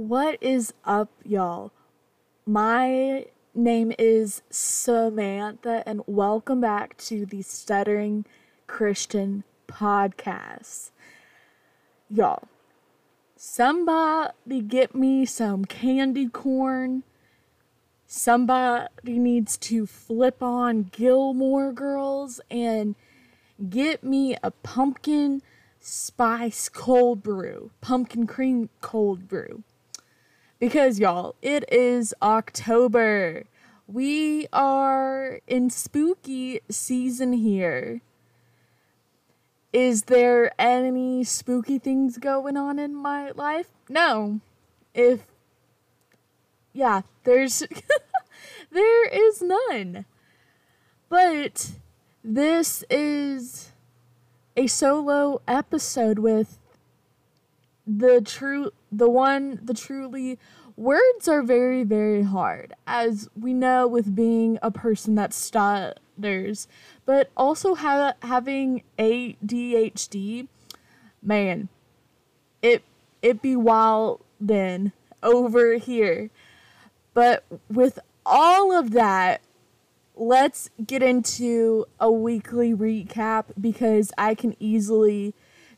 What is up, y'all? My name is Samantha, and welcome back to the Stuttering Christian Podcast. Y'all, somebody get me some candy corn. Somebody needs to flip on Gilmore Girls and get me a pumpkin spice cold brew, pumpkin cream cold brew. Because, y'all, it is October. We are in spooky season here. Is there any spooky things going on in my life? No. If yeah, there's there is none. But this is a solo episode with the true the one the truly words are very very hard as we know with being a person that stutters but also ha- having ADHD man it it be wild then over here. But with all of that let's get into a weekly recap because I can easily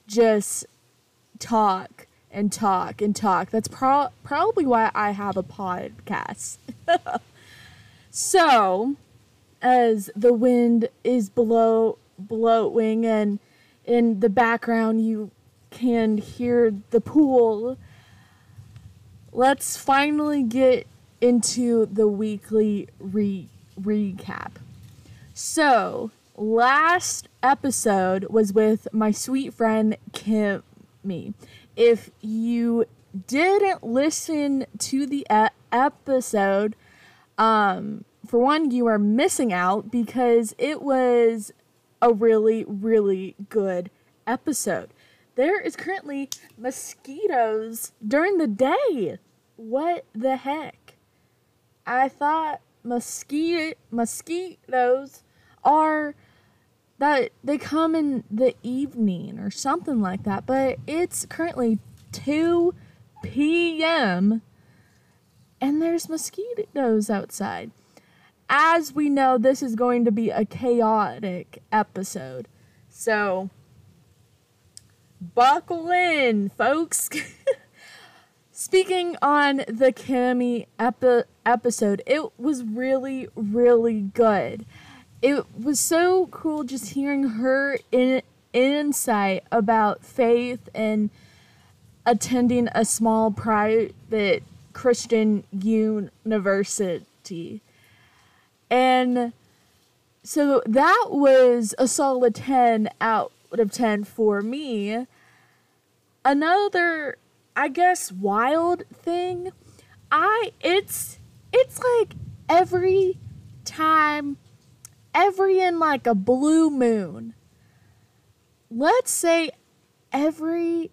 just talk and talk and talk. That's pro- probably why I have a podcast. so, as the wind is blow blowing and in the background you can hear the pool, let's finally get into the weekly re- recap. So, last episode was with my sweet friend Kimmy. If you didn't listen to the e- episode, um, for one, you are missing out because it was a really, really good episode. There is currently mosquitoes during the day. What the heck? I thought mosquito mosquitoes are that they come in the evening or something like that, but it's currently 2 p.m. and there's mosquitoes outside. As we know, this is going to be a chaotic episode. So, buckle in, folks. Speaking on the Kimmy epi- episode, it was really, really good. It was so cool just hearing her in- insight about faith and attending a small private Christian university. And so that was a solid 10 out of 10 for me. Another I guess wild thing, I it's it's like every time every in like a blue moon. Let's say every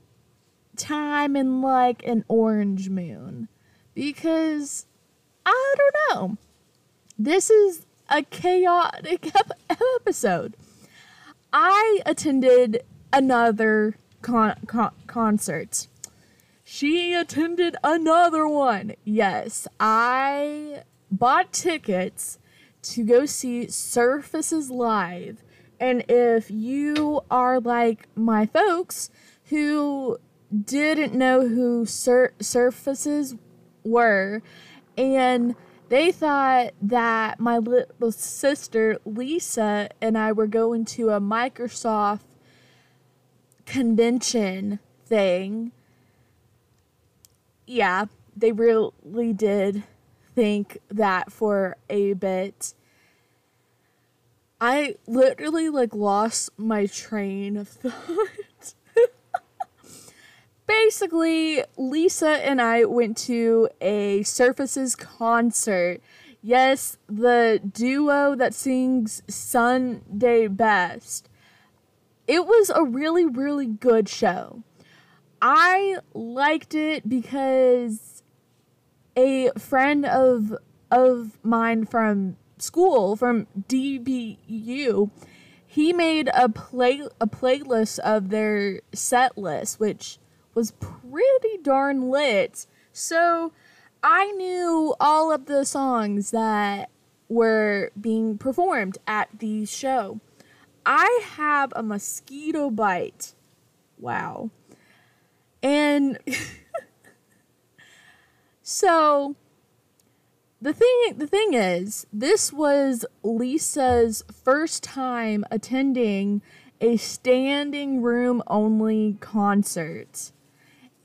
time in like an orange moon because I don't know. This is a chaotic episode. I attended another con- con- concert she attended another one. Yes, I bought tickets to go see Surfaces live. And if you are like my folks who didn't know who sur- Surfaces were, and they thought that my little sister Lisa and I were going to a Microsoft convention thing yeah, they really did think that for a bit. I literally like lost my train of thought. Basically, Lisa and I went to a Surfaces concert. Yes, the duo that sings Sunday Best. It was a really, really good show. I liked it because a friend of of mine from school from DBU he made a play a playlist of their set list which was pretty darn lit So I knew all of the songs that were being performed at the show. I have a mosquito bite. Wow. And so the thing the thing is, this was Lisa's first time attending a standing room only concert.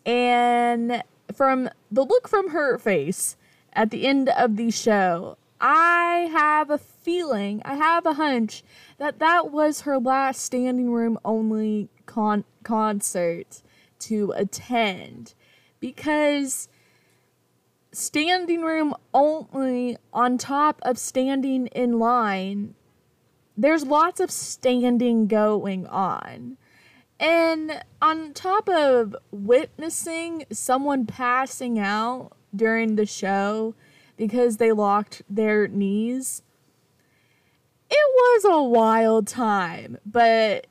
And from the look from her face at the end of the show, I have a feeling, I have a hunch that that was her last standing room only con- concert to attend because standing room only on top of standing in line there's lots of standing going on and on top of witnessing someone passing out during the show because they locked their knees, it was a wild time. But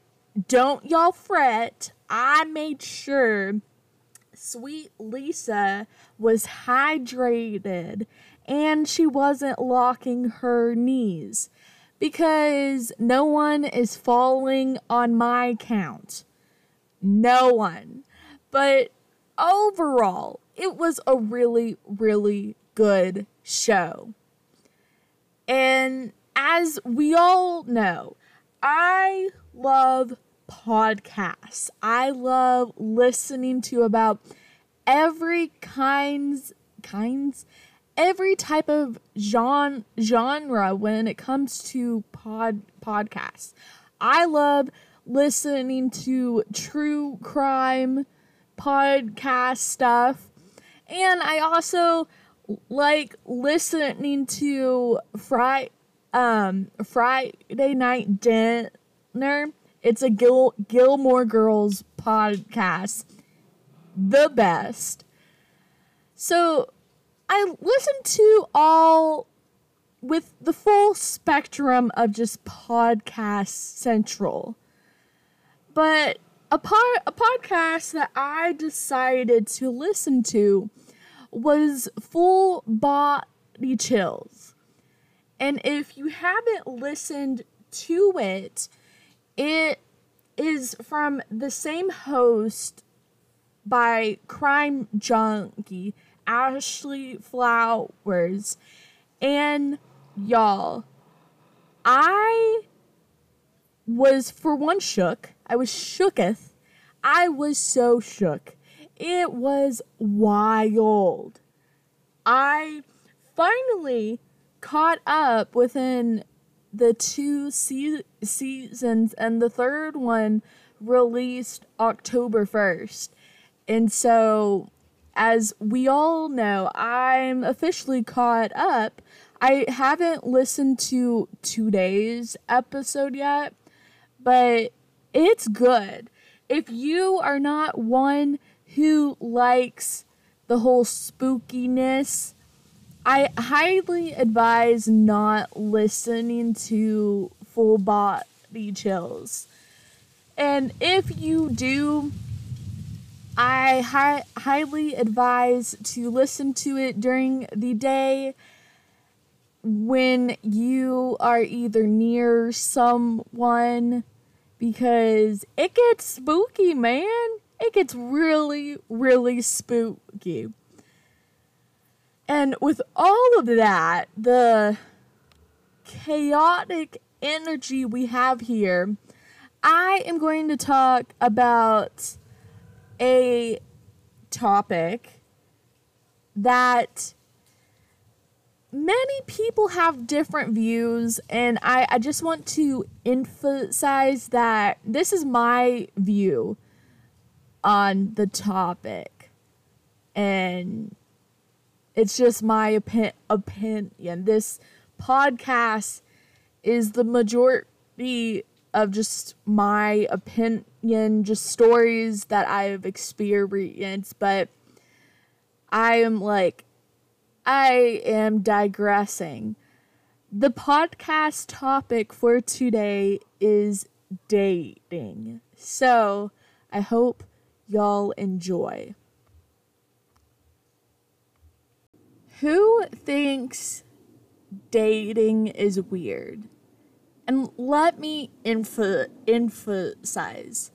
don't y'all fret. I made sure sweet Lisa was hydrated and she wasn't locking her knees because no one is falling on my count. No one. But overall, it was a really, really good show. And as we all know, I love podcasts. I love listening to about every kinds kinds every type of genre when it comes to pod podcasts. I love listening to true crime podcast stuff. And I also like listening to Fri- um, Friday Night Dinner. It's a Gil- Gilmore Girls podcast. The best. So I listen to all with the full spectrum of just podcast central. But a pod, a podcast that I decided to listen to was Full Body Chills. And if you haven't listened to it, it is from the same host by Crime Junkie, Ashley Flowers. And y'all, I was for one shook. I was shooketh. I was so shook. It was wild. I finally caught up within the two se- seasons, and the third one released October 1st. And so, as we all know, I'm officially caught up. I haven't listened to today's episode yet, but it's good. If you are not one who likes the whole spookiness, I highly advise not listening to full body chills. And if you do, I hi- highly advise to listen to it during the day when you are either near someone because it gets spooky, man. It gets really, really spooky. And with all of that, the chaotic energy we have here, I am going to talk about a topic that many people have different views, and I, I just want to emphasize that this is my view on the topic. And it's just my opi- opinion. This podcast is the majority of just my opinion, just stories that I've experienced, but I am like I am digressing. The podcast topic for today is dating. So I hope y'all enjoy. Who thinks dating is weird? And let me info- emphasize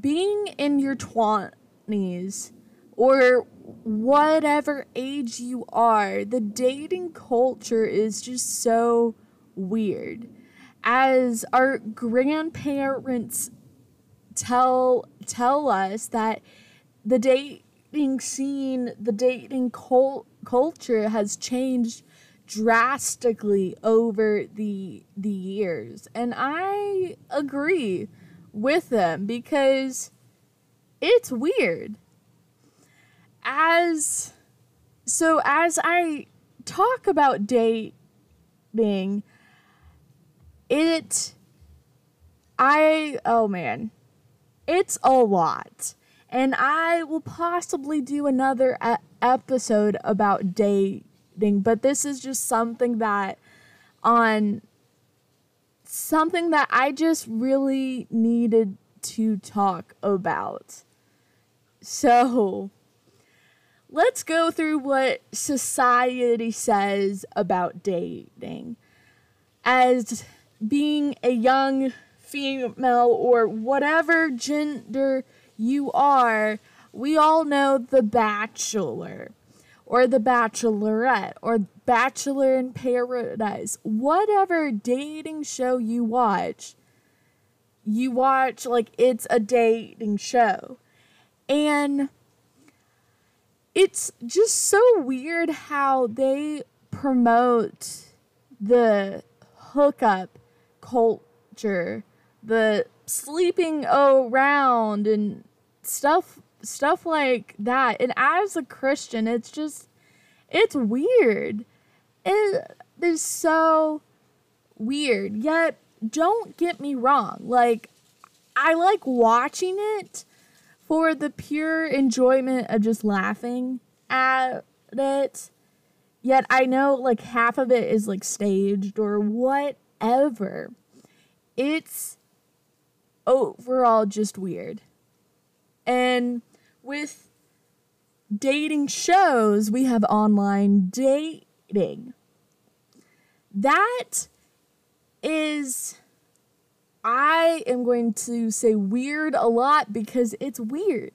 being in your 20s or whatever age you are, the dating culture is just so weird. As our grandparents tell tell us that the dating scene, the dating cult- culture has changed drastically over the the years. And I agree with them because it's weird. As so as I talk about dating, it I oh man, it's a lot. And I will possibly do another a- episode about dating, but this is just something that on something that I just really needed to talk about. So, let's go through what society says about dating. As being a young female or whatever gender you are, we all know The Bachelor or The Bachelorette or Bachelor in Paradise. Whatever dating show you watch, you watch like it's a dating show. And it's just so weird how they promote the hookup culture, the sleeping around and stuff stuff like that. And as a Christian, it's just it's weird. It is so weird. Yet don't get me wrong. Like I like watching it for the pure enjoyment of just laughing at it. Yet I know like half of it is like staged or whatever. It's overall just weird. And with dating shows, we have online dating. That is I am going to say weird a lot because it's weird.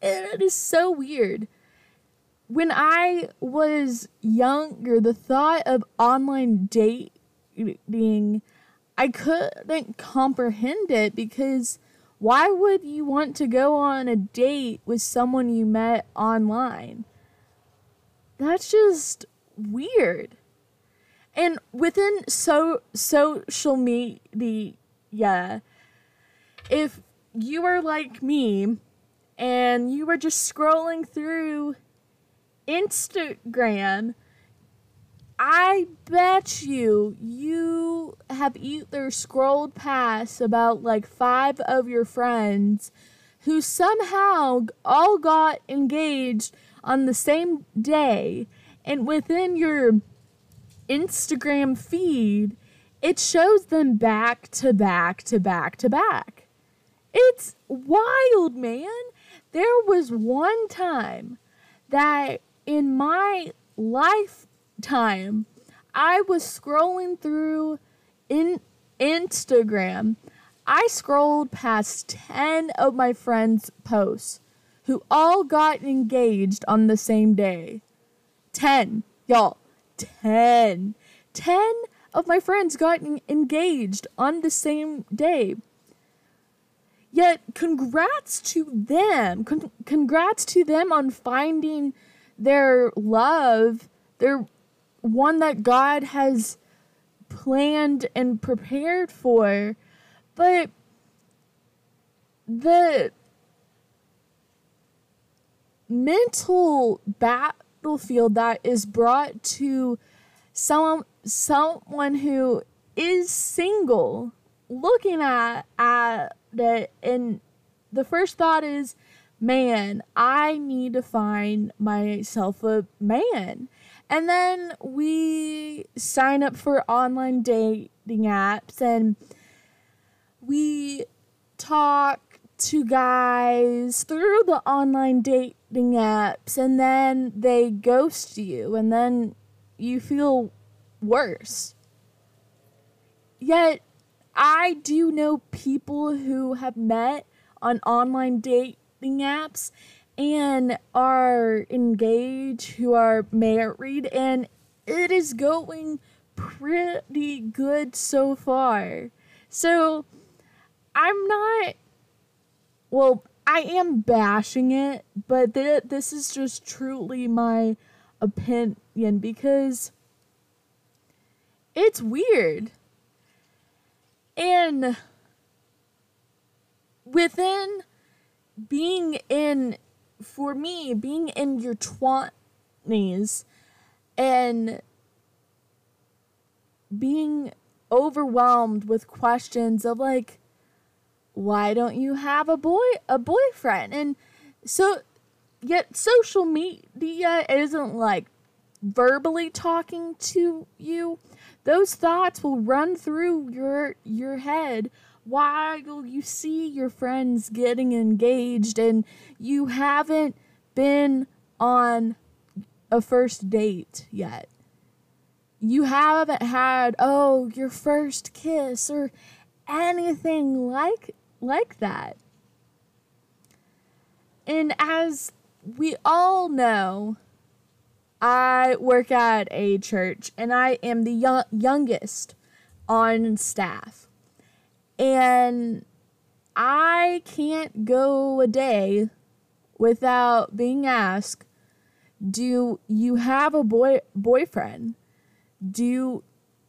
It is so weird. When I was younger, the thought of online dating, I couldn't comprehend it because why would you want to go on a date with someone you met online? That's just weird. And within so social media yeah. If you are like me and you were just scrolling through Instagram, I bet you you have either scrolled past about like five of your friends who somehow all got engaged on the same day, and within your Instagram feed, it shows them back to back to back to back. It's wild, man. There was one time that in my lifetime I was scrolling through in Instagram. I scrolled past 10 of my friends' posts who all got engaged on the same day. 10, y'all. 10. 10 of my friends got engaged on the same day. Yet, congrats to them. Con- congrats to them on finding their love, their one that God has planned and prepared for. But the mental battlefield that is brought to some someone who is single looking at at it and the first thought is man i need to find myself a man and then we sign up for online dating apps and we talk to guys through the online dating apps and then they ghost you and then you feel worse. Yet, I do know people who have met on online dating apps and are engaged, who are married, and it is going pretty good so far. So, I'm not, well, I am bashing it, but th- this is just truly my opinion because it's weird. And within being in, for me, being in your 20s and being overwhelmed with questions of like, why don't you have a boy a boyfriend? And so yet social media isn't like verbally talking to you. Those thoughts will run through your your head while you see your friends getting engaged and you haven't been on a first date yet you haven't had oh your first kiss or anything like like that. And as we all know, I work at a church and I am the young, youngest on staff. And I can't go a day without being asked, do you have a boy boyfriend? Do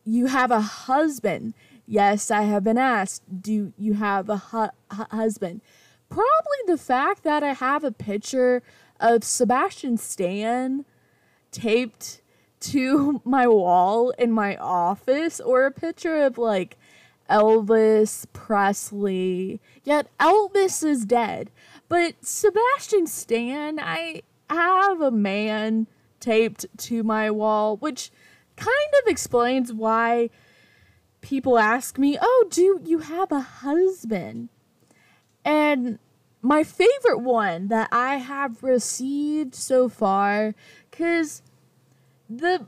you have a husband? Yes, I have been asked, do you have a hu- husband? Probably the fact that I have a picture of Sebastian Stan taped to my wall in my office or a picture of like Elvis Presley. Yet Elvis is dead. But Sebastian Stan, I have a man taped to my wall, which kind of explains why people ask me, Oh, do you have a husband? And my favorite one that I have received so far, because the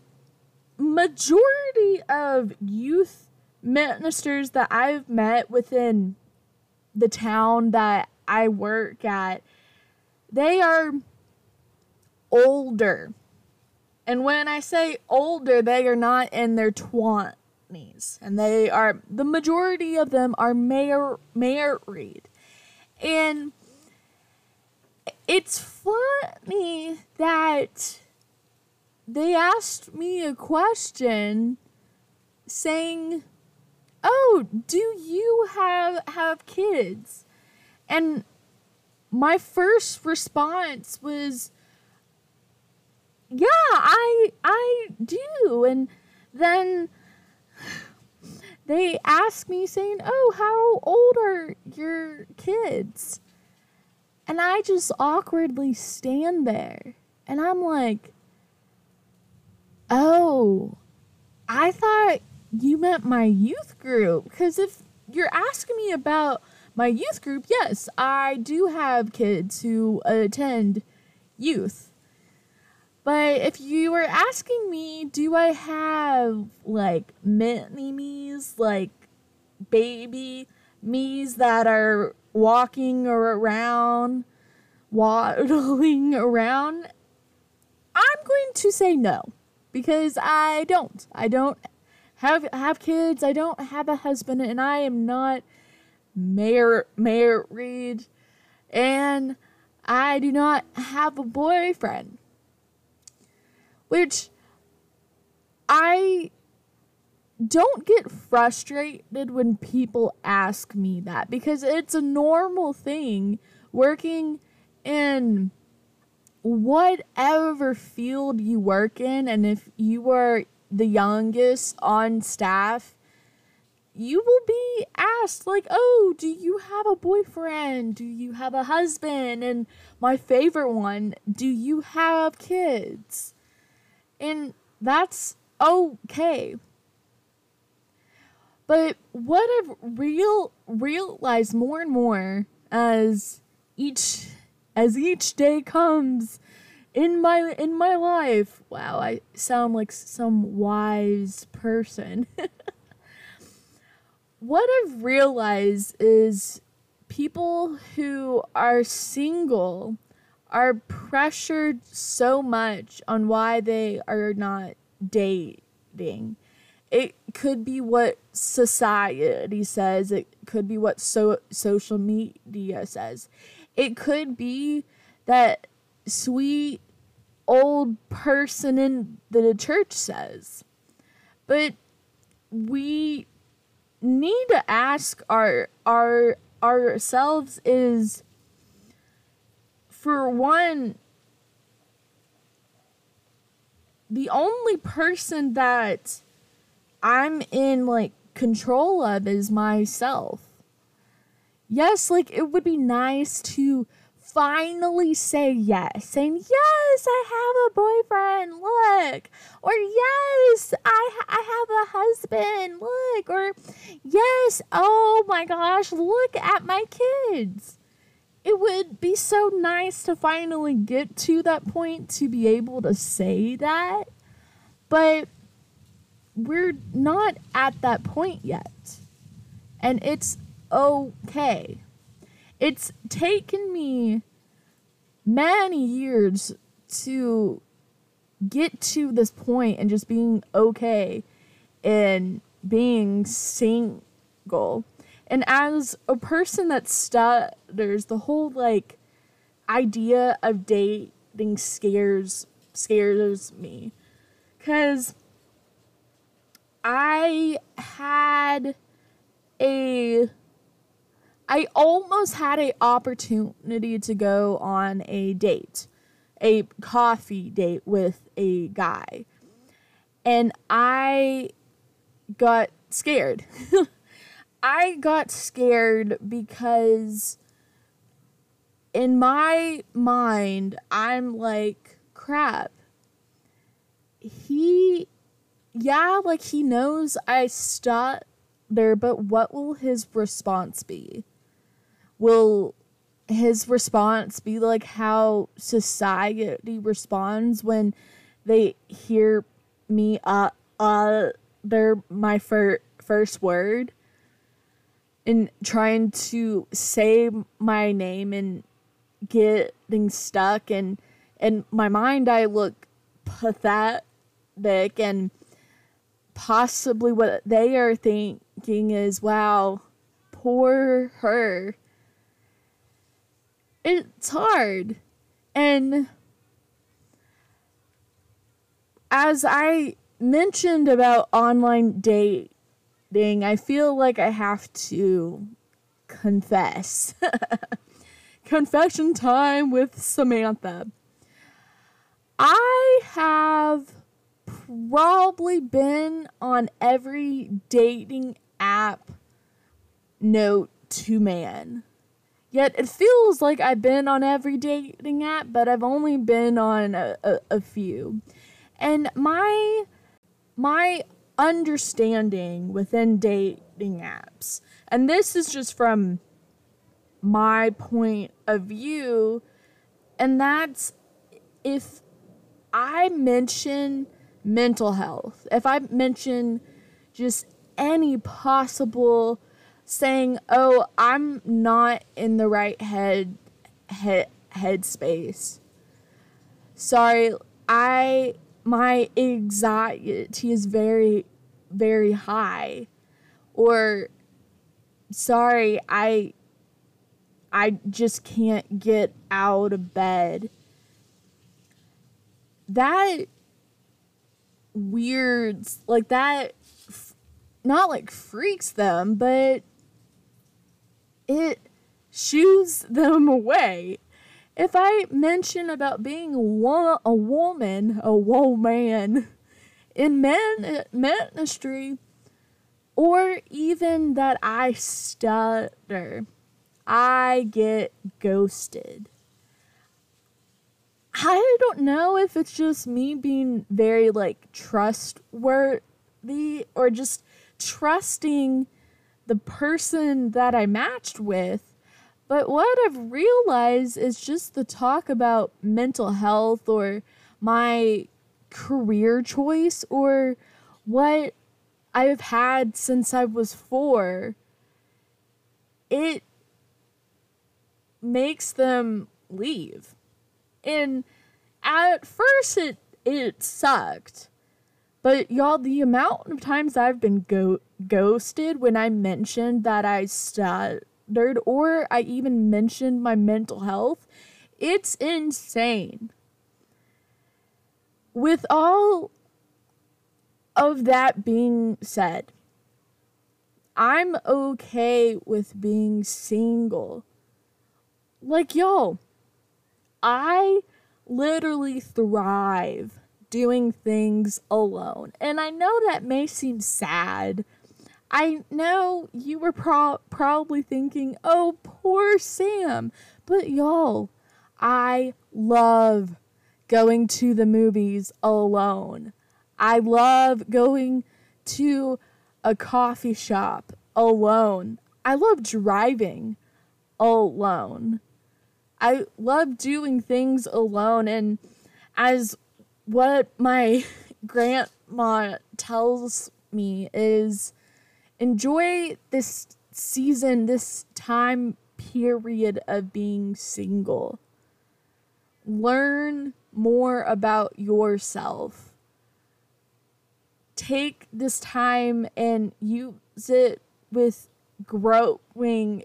majority of youth ministers that I've met within the town that I work at, they are older. And when I say older, they are not in their 20s and they are the majority of them are mayor married, and it's funny that they asked me a question saying, "Oh, do you have have kids?" And my first response was, "Yeah, I I do." And then they ask me saying, "Oh, how old are your kids?" And I just awkwardly stand there and I'm like, "Oh, I thought you meant my youth group because if you're asking me about my youth group, yes, I do have kids who attend youth. But if you were asking me, do I have like mini me's, like baby me's that are walking or around, waddling around, I'm going to say no because I don't. I don't have have kids. I don't have a husband, and I am not mar- married, and I do not have a boyfriend which I don't get frustrated when people ask me that because it's a normal thing working in whatever field you work in and if you are the youngest on staff you will be asked like oh do you have a boyfriend? Do you have a husband? And my favorite one do you have kids? And that's okay. But what I've real realized more and more as each as each day comes in my in my life. Wow, I sound like some wise person. what I've realized is people who are single are pressured so much on why they are not dating. It could be what society says, it could be what so social media says. It could be that sweet old person in the church says. But we need to ask our our ourselves is for one the only person that I'm in like control of is myself. Yes, like it would be nice to finally say yes, saying, Yes, I have a boyfriend, look. Or, Yes, I, I have a husband, look. Or, Yes, oh my gosh, look at my kids. It would be so nice to finally get to that point to be able to say that. But we're not at that point yet. And it's okay. It's taken me many years to get to this point and just being okay and being single. And as a person that stutters, the whole like idea of dating scares scares me. Cause I had a I almost had a opportunity to go on a date, a coffee date with a guy. And I got scared. I got scared because in my mind, I'm like, crap. He, yeah, like he knows I stutter, but what will his response be? Will his response be like how society responds when they hear me uh uh they're my fir- first word? And trying to say my name and getting stuck and in my mind I look pathetic and possibly what they are thinking is wow poor her it's hard. And as I mentioned about online dating, I feel like I have to confess. Confession time with Samantha. I have probably been on every dating app note to man. Yet it feels like I've been on every dating app, but I've only been on a, a, a few. And my my understanding within dating apps, and this is just from my point of view, and that's if I mention mental health, if I mention just any possible saying, "Oh, I'm not in the right head head headspace." Sorry, I my anxiety is very very high. Or sorry, I I just can't get out of bed. That weird like that not like freaks them, but it shoos them away. If I mention about being a, wo- a woman, a woman in man- ministry, or even that I stutter, I get ghosted. I don't know if it's just me being very like trustworthy or just trusting the person that I matched with, But what I've realized is just the talk about mental health or my career choice or what I've had since I was four. It makes them leave. And at first it it sucked. But y'all, the amount of times I've been go- ghosted when I mentioned that I stuttered or I even mentioned my mental health, it's insane. With all of that being said, I'm okay with being single. Like, y'all, I literally thrive doing things alone. And I know that may seem sad. I know you were pro- probably thinking, oh, poor Sam. But y'all, I love going to the movies alone. I love going to a coffee shop alone. I love driving alone. I love doing things alone. And as what my grandma tells me is enjoy this season, this time period of being single. Learn more about yourself. Take this time and use it with growing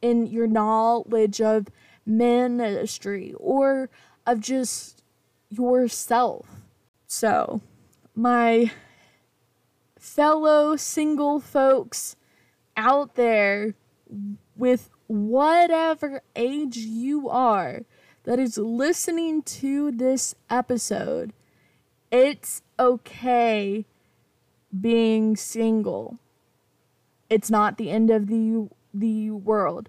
in your knowledge of ministry or of just yourself. So, my fellow single folks out there with whatever age you are that is listening to this episode, it's okay being single. It's not the end of the the world.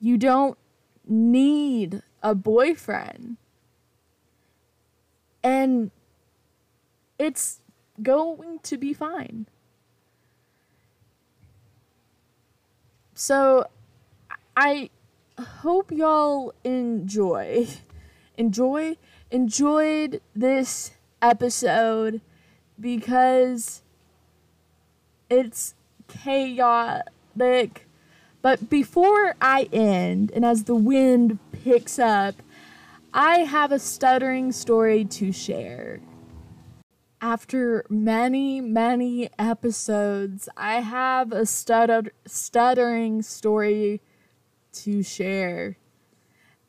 You don't need a boyfriend. And it's going to be fine. So I hope y'all enjoy enjoy enjoyed this episode because it's chaotic but before I end, and as the wind picks up, I have a stuttering story to share. After many, many episodes, I have a stutter- stuttering story to share.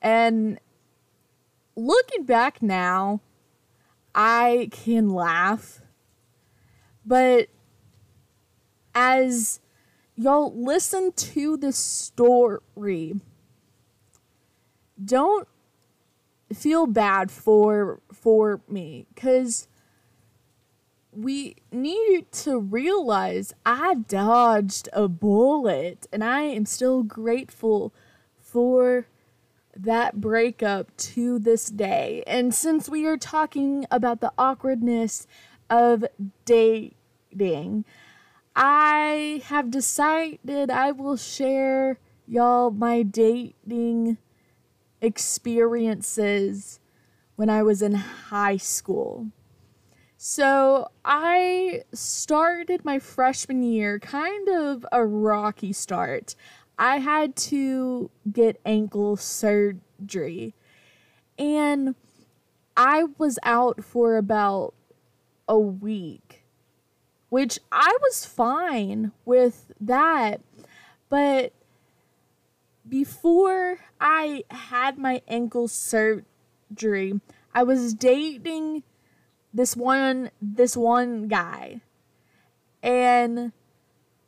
And looking back now, I can laugh. But as y'all listen to the story. Don't feel bad for for me cuz we need to realize I dodged a bullet and I am still grateful for that breakup to this day. And since we are talking about the awkwardness of dating, I have decided I will share y'all my dating experiences when I was in high school. So I started my freshman year kind of a rocky start. I had to get ankle surgery and I was out for about a week which I was fine with that. But before I had my ankle surgery, I was dating this one this one guy. And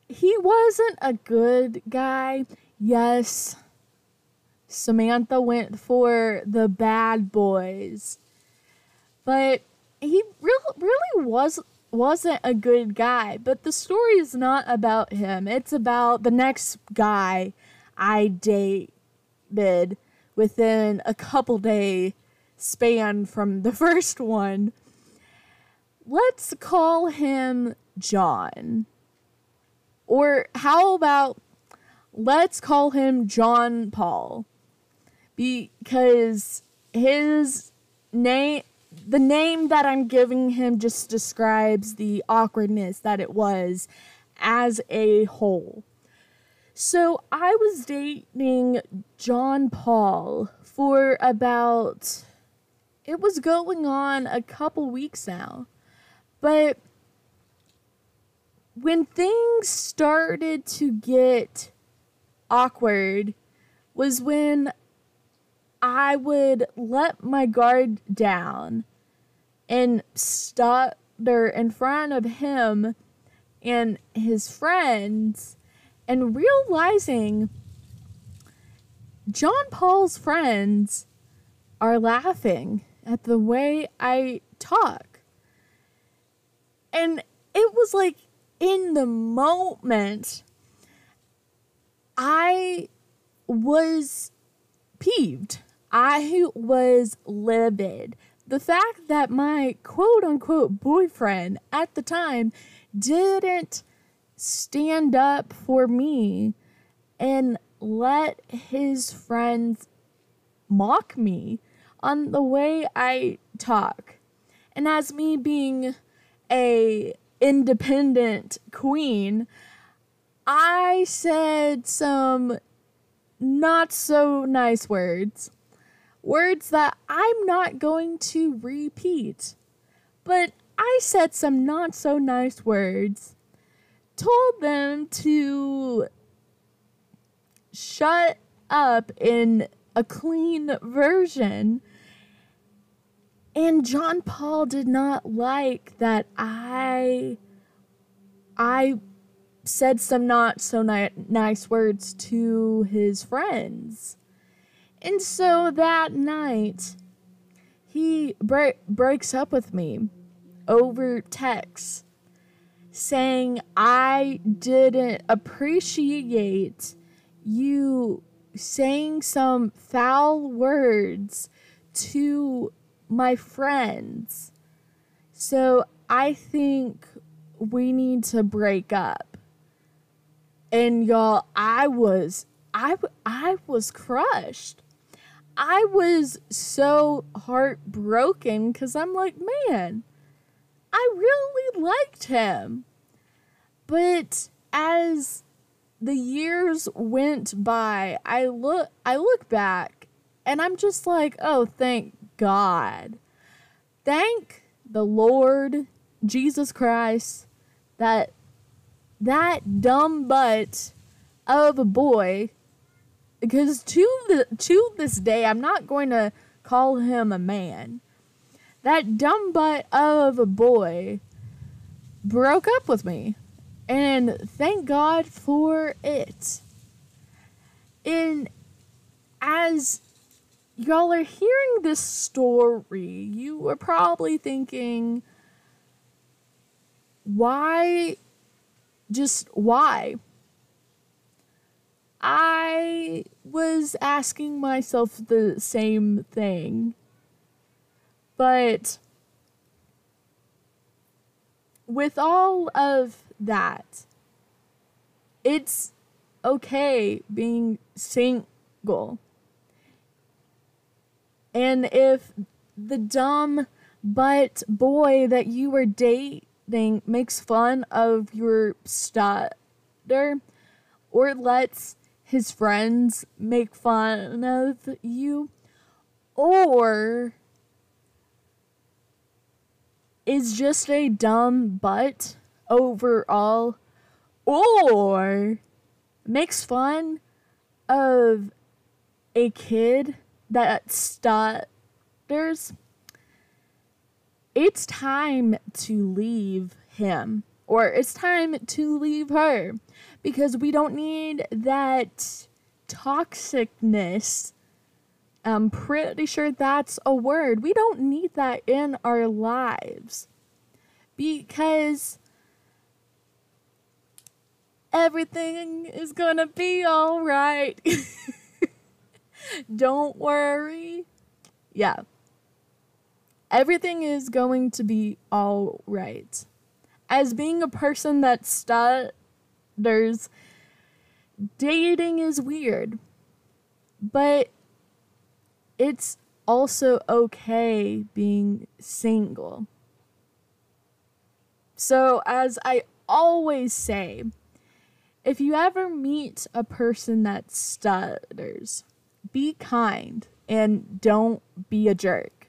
he wasn't a good guy. Yes, Samantha went for the bad boys. But he really really was wasn't a good guy, but the story is not about him. It's about the next guy I dated within a couple day span from the first one. Let's call him John. Or how about let's call him John Paul because his name the name that I'm giving him just describes the awkwardness that it was as a whole. So I was dating John Paul for about it was going on a couple weeks now. But when things started to get awkward was when I would let my guard down and stutter in front of him and his friends and realizing John Paul's friends are laughing at the way I talk. And it was like in the moment, I was peeved. I was livid. The fact that my quote unquote boyfriend at the time didn't stand up for me and let his friends mock me on the way I talk. And as me being a independent queen, I said some not so nice words. Words that I'm not going to repeat. But I said some not so nice words. Told them to shut up in a clean version. And John Paul did not like that I I said some not so ni- nice words to his friends. And so that night he bre- breaks up with me over text saying I didn't appreciate you saying some foul words to my friends. So I think we need to break up. And y'all, I was I I was crushed. I was so heartbroken cuz I'm like, man, I really liked him. But as the years went by, I look I look back and I'm just like, "Oh, thank God. Thank the Lord Jesus Christ that that dumb butt of a boy because to the to this day I'm not going to call him a man. That dumb butt of a boy broke up with me. And thank God for it. And as y'all are hearing this story, you are probably thinking, why? Just why? I was asking myself the same thing. But with all of that, it's okay being single. And if the dumb but boy that you were dating makes fun of your stutter or lets his friends make fun of you or is just a dumb butt overall or makes fun of a kid that stutters, it's time to leave him or it's time to leave her because we don't need that toxicness. I'm pretty sure that's a word. We don't need that in our lives because everything is gonna be all right. Don't worry. Yeah. Everything is going to be all right. As being a person that stutters, dating is weird, but it's also okay being single. So, as I always say, if you ever meet a person that stutters, be kind and don't be a jerk.